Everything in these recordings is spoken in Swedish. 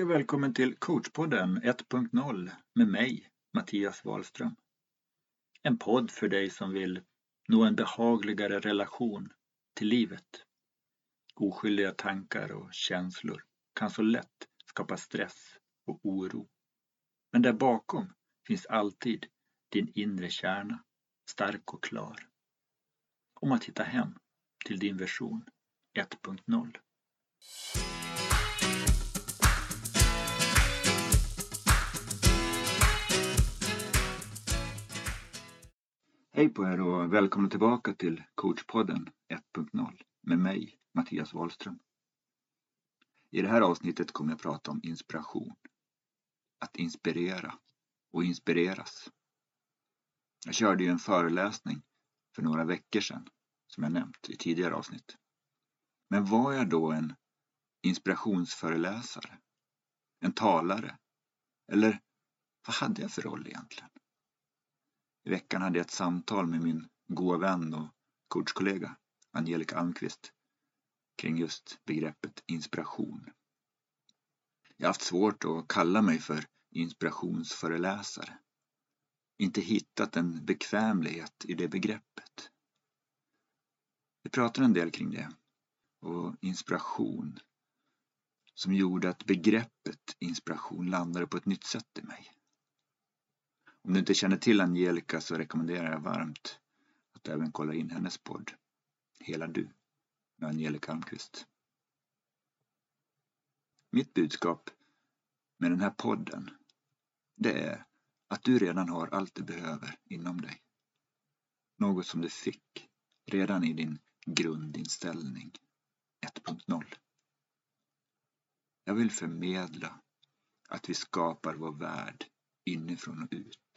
Hej och välkommen till coachpodden 1.0 med mig, Mattias Wahlström. En podd för dig som vill nå en behagligare relation till livet. Oskyldiga tankar och känslor kan så lätt skapa stress och oro. Men där bakom finns alltid din inre kärna, stark och klar. Om att hitta hem till din version 1.0. Hej på er och välkomna tillbaka till coachpodden 1.0 med mig, Mattias Wahlström. I det här avsnittet kommer jag prata om inspiration. Att inspirera och inspireras. Jag körde ju en föreläsning för några veckor sedan, som jag nämnt i tidigare avsnitt. Men var jag då en inspirationsföreläsare? En talare? Eller vad hade jag för roll egentligen? I veckan hade jag ett samtal med min goda vän och coachkollega Angelica Almqvist kring just begreppet inspiration. Jag har haft svårt att kalla mig för inspirationsföreläsare. Inte hittat en bekvämlighet i det begreppet. Vi pratade en del kring det och inspiration som gjorde att begreppet inspiration landade på ett nytt sätt i mig. Om du inte känner till Angelica så rekommenderar jag varmt att även kolla in hennes podd Hela du med Angelica Almqvist. Mitt budskap med den här podden det är att du redan har allt du behöver inom dig. Något som du fick redan i din grundinställning 1.0. Jag vill förmedla att vi skapar vår värld inifrån och ut.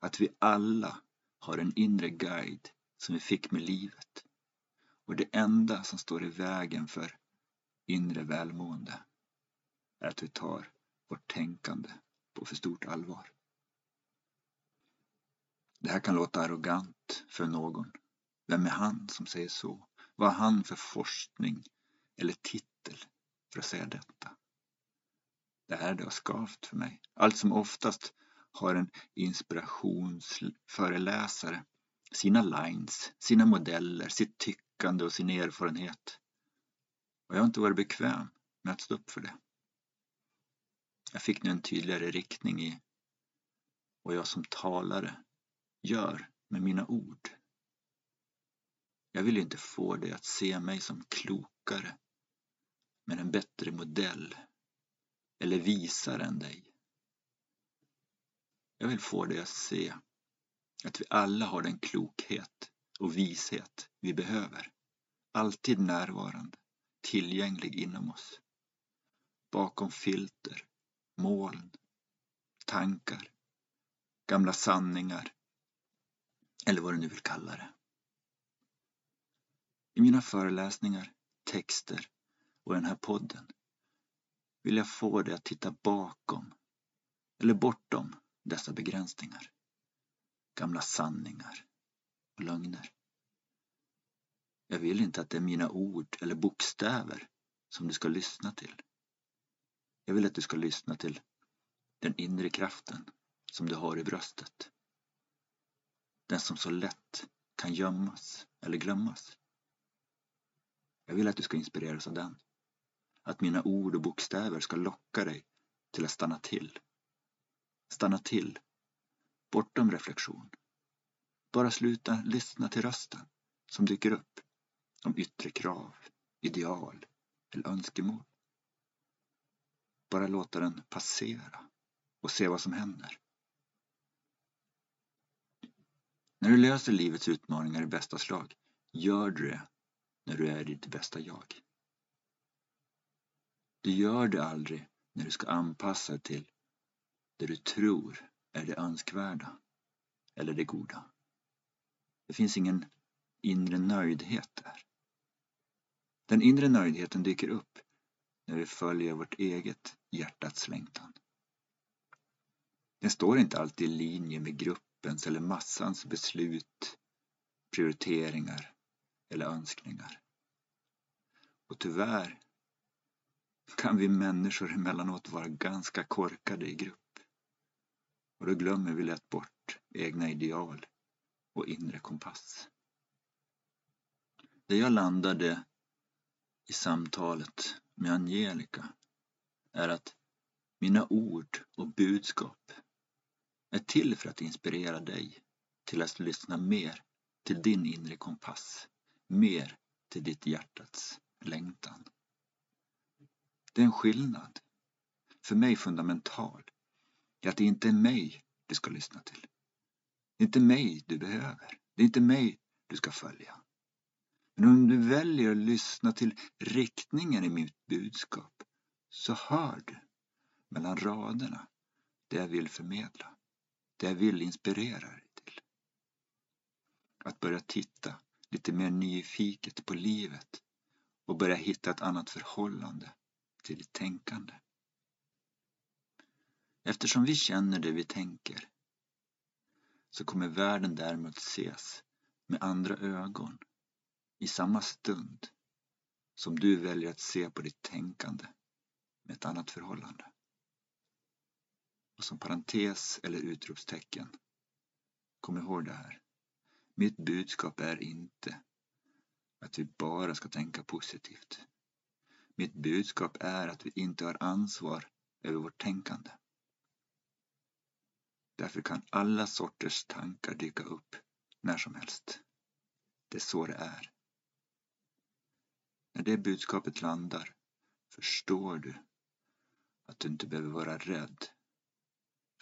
Att vi alla har en inre guide som vi fick med livet. Och det enda som står i vägen för inre välmående är att vi tar vårt tänkande på för stort allvar. Det här kan låta arrogant för någon. Vem är han som säger så? Vad har han för forskning eller titel för att säga detta? Det här det har skavt för mig. Allt som oftast har en inspirationsföreläsare sina lines, sina modeller, sitt tyckande och sin erfarenhet. Och jag har inte varit bekväm med att stå upp för det. Jag fick nu en tydligare riktning i vad jag som talare gör med mina ord. Jag vill inte få dig att se mig som klokare med en bättre modell eller visare än dig. Jag vill få dig att se att vi alla har den klokhet och vishet vi behöver. Alltid närvarande, tillgänglig inom oss. Bakom filter, moln, tankar, gamla sanningar eller vad du nu vill kalla det. I mina föreläsningar, texter och den här podden vill jag få dig att titta bakom eller bortom dessa begränsningar. Gamla sanningar och lögner. Jag vill inte att det är mina ord eller bokstäver som du ska lyssna till. Jag vill att du ska lyssna till den inre kraften som du har i bröstet. Den som så lätt kan gömmas eller glömmas. Jag vill att du ska inspireras av den. Att mina ord och bokstäver ska locka dig till att stanna till. Stanna till. Bortom reflektion. Bara sluta lyssna till rösten som dyker upp om yttre krav, ideal eller önskemål. Bara låta den passera och se vad som händer. När du löser livets utmaningar i bästa slag gör du det när du är ditt bästa jag. Du gör det aldrig när du ska anpassa dig till det du tror är det önskvärda eller det goda. Det finns ingen inre nöjdhet där. Den inre nöjdheten dyker upp när vi följer vårt eget hjärtats längtan. Den står inte alltid i linje med gruppens eller massans beslut, prioriteringar eller önskningar. Och tyvärr kan vi människor emellanåt vara ganska korkade i grupp. Och då glömmer vi lätt bort egna ideal och inre kompass. Det jag landade i samtalet med Angelica är att mina ord och budskap är till för att inspirera dig till att lyssna mer till din inre kompass, mer till ditt hjärtats längtan. Det är en skillnad, för mig fundamental, är att det inte är mig du ska lyssna till. Det är inte mig du behöver. Det är inte mig du ska följa. Men om du väljer att lyssna till riktningen i mitt budskap så hör du mellan raderna det jag vill förmedla, det jag vill inspirera dig till. Att börja titta lite mer nyfiket på livet och börja hitta ett annat förhållande till ditt tänkande. Eftersom vi känner det vi tänker så kommer världen däremot ses med andra ögon i samma stund som du väljer att se på ditt tänkande med ett annat förhållande. Och som parentes eller utropstecken, kom ihåg det här. Mitt budskap är inte att vi bara ska tänka positivt. Mitt budskap är att vi inte har ansvar över vårt tänkande. Därför kan alla sorters tankar dyka upp när som helst. Det är så det är. När det budskapet landar förstår du att du inte behöver vara rädd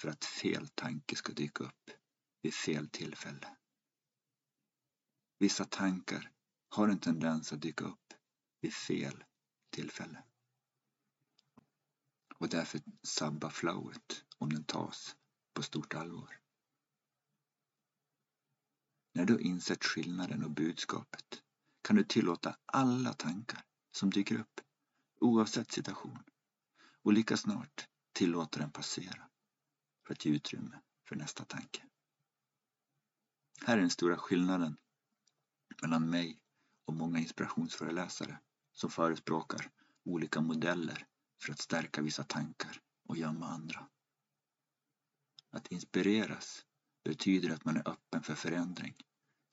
för att fel tanke ska dyka upp vid fel tillfälle. Vissa tankar har en tendens att dyka upp vid fel tillfälle. Och därför sabba flowet om den tas på stort allvar. När du har insett skillnaden och budskapet kan du tillåta alla tankar som dyker upp, oavsett situation, och lika snart tillåta den passera för att ge utrymme för nästa tanke. Här är den stora skillnaden mellan mig och många inspirationsföreläsare som förespråkar olika modeller för att stärka vissa tankar och gömma andra. Att inspireras betyder att man är öppen för förändring,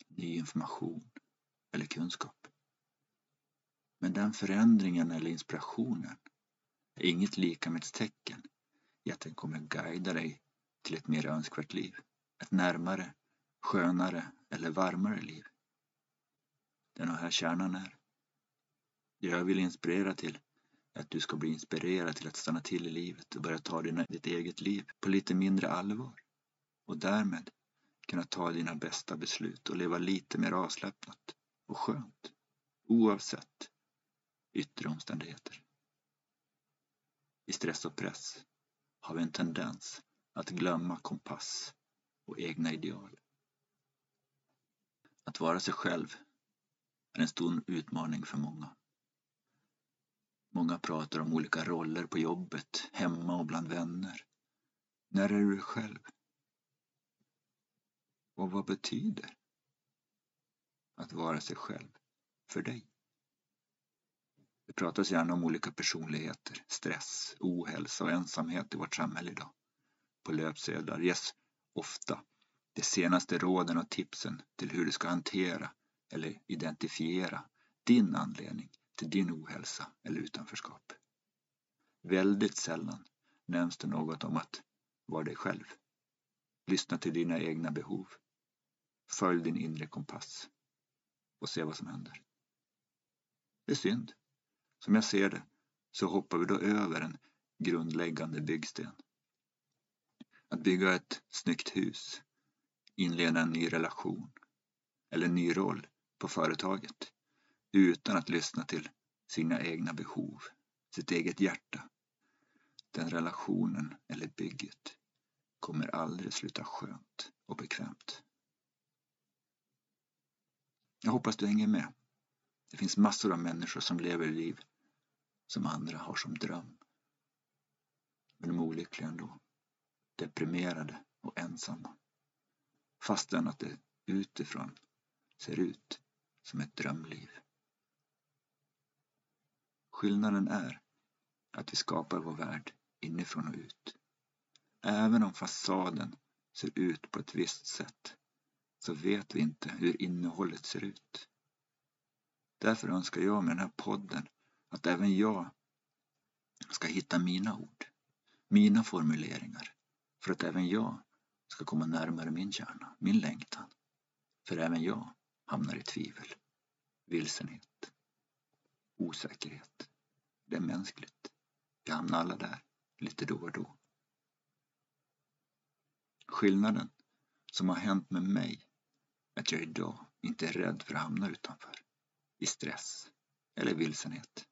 ny information eller kunskap. Men den förändringen eller inspirationen är inget lika med ett tecken i att den kommer guida dig till ett mer önskvärt liv. Ett närmare, skönare eller varmare liv. Det är här kärnan är. Det jag vill inspirera till att du ska bli inspirerad till att stanna till i livet och börja ta dina, ditt eget liv på lite mindre allvar. Och därmed kunna ta dina bästa beslut och leva lite mer avslappnat och skönt. Oavsett yttre omständigheter. I stress och press har vi en tendens att glömma kompass och egna ideal. Att vara sig själv är en stor utmaning för många. Många pratar om olika roller på jobbet, hemma och bland vänner. När är du själv? Och vad betyder att vara sig själv för dig? Det pratas gärna om olika personligheter, stress, ohälsa och ensamhet i vårt samhälle idag. På löpsedlar ges ofta de senaste råden och tipsen till hur du ska hantera eller identifiera din anledning din ohälsa eller utanförskap. Väldigt sällan nämns det något om att vara dig själv. Lyssna till dina egna behov. Följ din inre kompass och se vad som händer. Det är synd. Som jag ser det så hoppar vi då över en grundläggande byggsten. Att bygga ett snyggt hus, inleda en ny relation eller en ny roll på företaget utan att lyssna till sina egna behov, sitt eget hjärta. Den relationen eller bygget kommer aldrig sluta skönt och bekvämt. Jag hoppas du hänger med. Det finns massor av människor som lever liv som andra har som dröm. Men de är olyckliga ändå. Deprimerade och ensamma. Fastän att det utifrån ser ut som ett drömliv. Skillnaden är att vi skapar vår värld inifrån och ut. Även om fasaden ser ut på ett visst sätt så vet vi inte hur innehållet ser ut. Därför önskar jag med den här podden att även jag ska hitta mina ord, mina formuleringar, för att även jag ska komma närmare min kärna, min längtan. För även jag hamnar i tvivel, vilsenhet, osäkerhet. Det är mänskligt. Vi hamnar alla där, lite då och då. Skillnaden som har hänt med mig är att jag idag inte är rädd för att hamna utanför, i stress eller vilsenhet.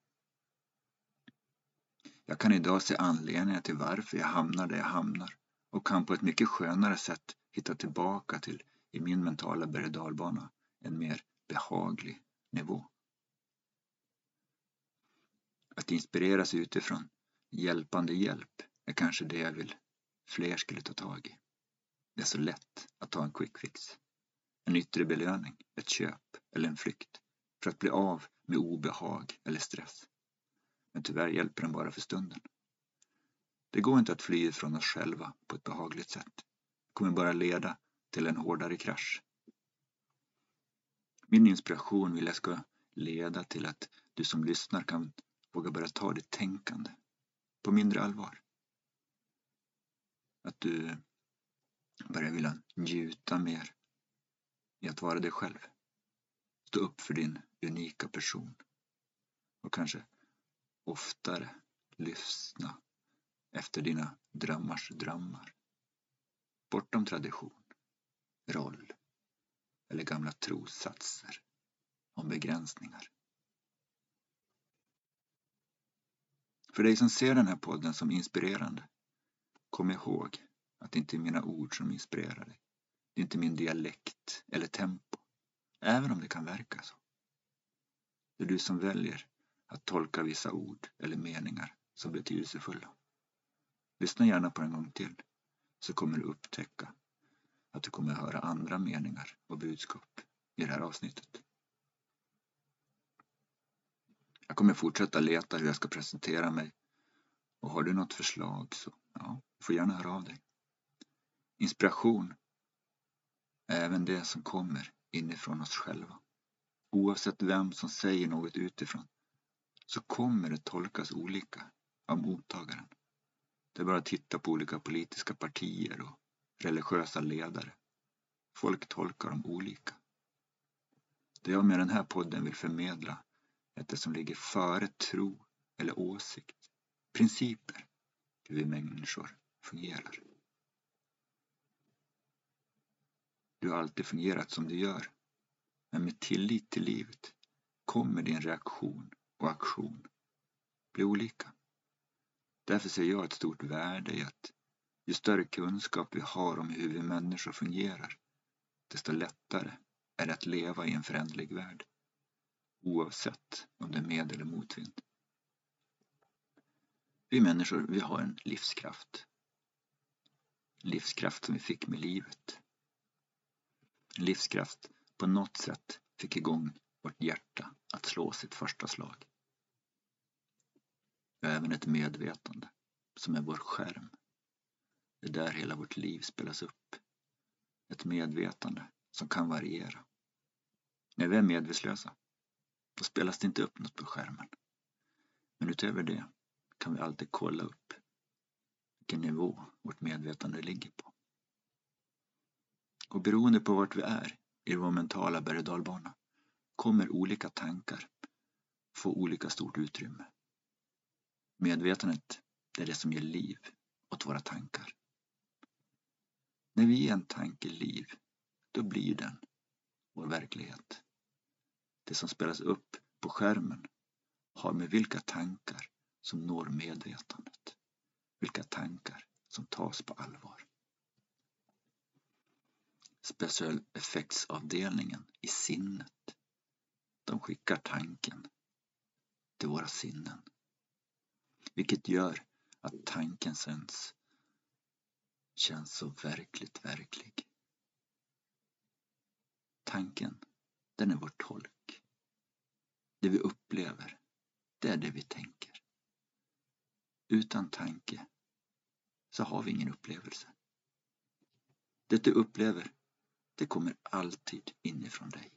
Jag kan idag se anledningar till varför jag hamnar där jag hamnar och kan på ett mycket skönare sätt hitta tillbaka till, i min mentala berg och en mer behaglig nivå. Att inspireras utifrån, hjälpande hjälp, är kanske det jag vill fler skulle ta tag i. Det är så lätt att ta en quick fix. En yttre belöning, ett köp eller en flykt för att bli av med obehag eller stress. Men tyvärr hjälper den bara för stunden. Det går inte att fly från oss själva på ett behagligt sätt. Det kommer bara leda till en hårdare krasch. Min inspiration vill jag ska leda till att du som lyssnar kan våga börja ta ditt tänkande på mindre allvar. Att du börjar vilja njuta mer i att vara dig själv. Stå upp för din unika person och kanske oftare lyssna efter dina drömmars drömmar. Bortom tradition, roll eller gamla trossatser om begränsningar. För dig som ser den här podden som inspirerande, kom ihåg att det inte är mina ord som inspirerar dig. Det är inte min dialekt eller tempo, även om det kan verka så. Det är du som väljer att tolka vissa ord eller meningar som betydelsefulla. Lyssna gärna på en gång till så kommer du upptäcka att du kommer höra andra meningar och budskap i det här avsnittet. Jag kommer fortsätta leta hur jag ska presentera mig och har du något förslag så ja, du får gärna höra av dig. Inspiration är även det som kommer inifrån oss själva. Oavsett vem som säger något utifrån så kommer det tolkas olika av mottagaren. Det är bara att titta på olika politiska partier och religiösa ledare. Folk tolkar dem olika. Det jag med den här podden vill förmedla det som ligger före tro eller åsikt, principer, hur vi människor fungerar. Du har alltid fungerat som du gör, men med tillit till livet kommer din reaktion och aktion bli olika. Därför ser jag ett stort värde i att ju större kunskap vi har om hur vi människor fungerar, desto lättare är det att leva i en förändlig värld. Oavsett om det är med eller motvind. Vi människor, vi har en livskraft. livskraft som vi fick med livet. En livskraft på något sätt fick igång vårt hjärta att slå sitt första slag. Vi har även ett medvetande som är vår skärm. Det är där hela vårt liv spelas upp. Ett medvetande som kan variera. När vi är medvetslösa, då spelas det inte upp något på skärmen. Men utöver det kan vi alltid kolla upp vilken nivå vårt medvetande ligger på. Och beroende på vart vi är i vår mentala berg kommer olika tankar få olika stort utrymme. Medvetandet är det som ger liv åt våra tankar. När vi ger en tanke liv, då blir den vår verklighet. Det som spelas upp på skärmen har med vilka tankar som når medvetandet. Vilka tankar som tas på allvar. Special effects-avdelningen i sinnet. De skickar tanken till våra sinnen. Vilket gör att tanken sänds känns så verkligt verklig. Tanken, den är vår tolk. Det vi upplever, det är det vi tänker. utan tanke så har vi ingen upplevelse. Det du upplever, det kommer alltid inifrån dig.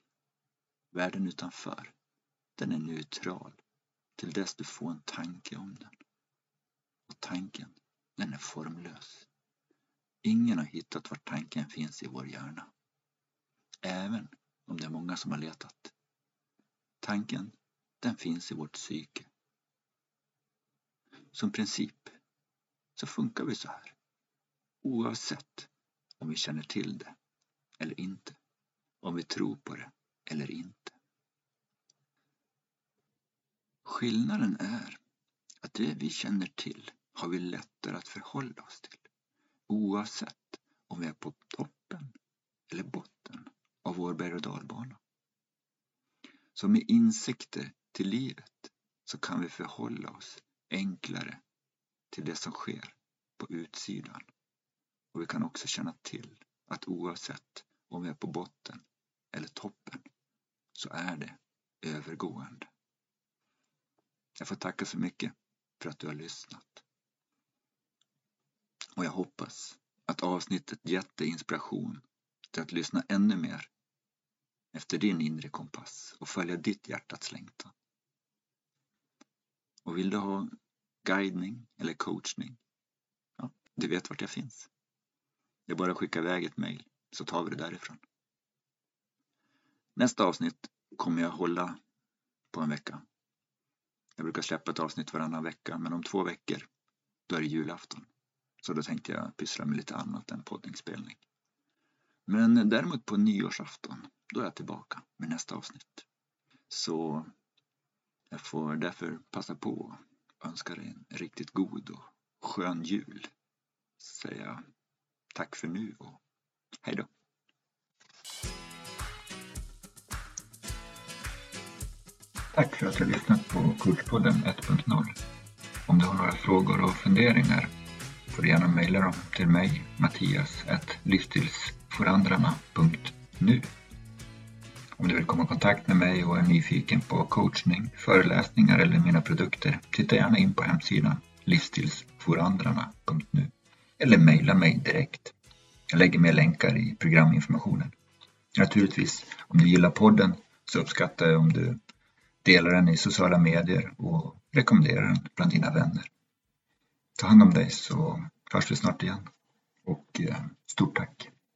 Världen utanför, den är neutral till dess du får en tanke om den. Och tanken, den är formlös. Ingen har hittat var tanken finns i vår hjärna. Även om det är många som har letat. Tanken, den finns i vårt psyke. Som princip så funkar vi så här. Oavsett om vi känner till det eller inte. Om vi tror på det eller inte. Skillnaden är att det vi känner till har vi lättare att förhålla oss till oavsett om vi är på toppen eller botten av vår berg och dalbana. Så med insikter till livet så kan vi förhålla oss enklare till det som sker på utsidan. Och vi kan också känna till att oavsett om vi är på botten eller toppen så är det övergående. Jag får tacka så mycket för att du har lyssnat. Och jag hoppas att avsnittet gett dig inspiration till att lyssna ännu mer efter din inre kompass och följa ditt hjärtats längtan. Och vill du ha guidning eller coachning? Ja, du vet vart jag finns. Det är bara att skicka iväg ett mejl så tar vi det därifrån. Nästa avsnitt kommer jag hålla på en vecka. Jag brukar släppa ett avsnitt varannan vecka men om två veckor då är det julafton. Så då tänkte jag pyssla med lite annat än poddinspelning. Men däremot på nyårsafton, då är jag tillbaka med nästa avsnitt. Så jag får därför passa på att önska dig en riktigt god och skön jul. Säga tack för nu och hej då. Tack för att du har lyssnat på Kurspodden 1.0. Om du har några frågor och funderingar får du gärna mejla dem till mig, Mattias, livsstilsforandrarna.nu. Om du vill komma i kontakt med mig och är nyfiken på coachning, föreläsningar eller mina produkter, titta gärna in på hemsidan livsstilsforandrarna.nu eller mejla mig direkt. Jag lägger med länkar i programinformationen. Naturligtvis, om du gillar podden så uppskattar jag om du delar den i sociala medier och rekommenderar den bland dina vänner. Ta hand om dig så hörs vi snart igen. Och eh, stort tack!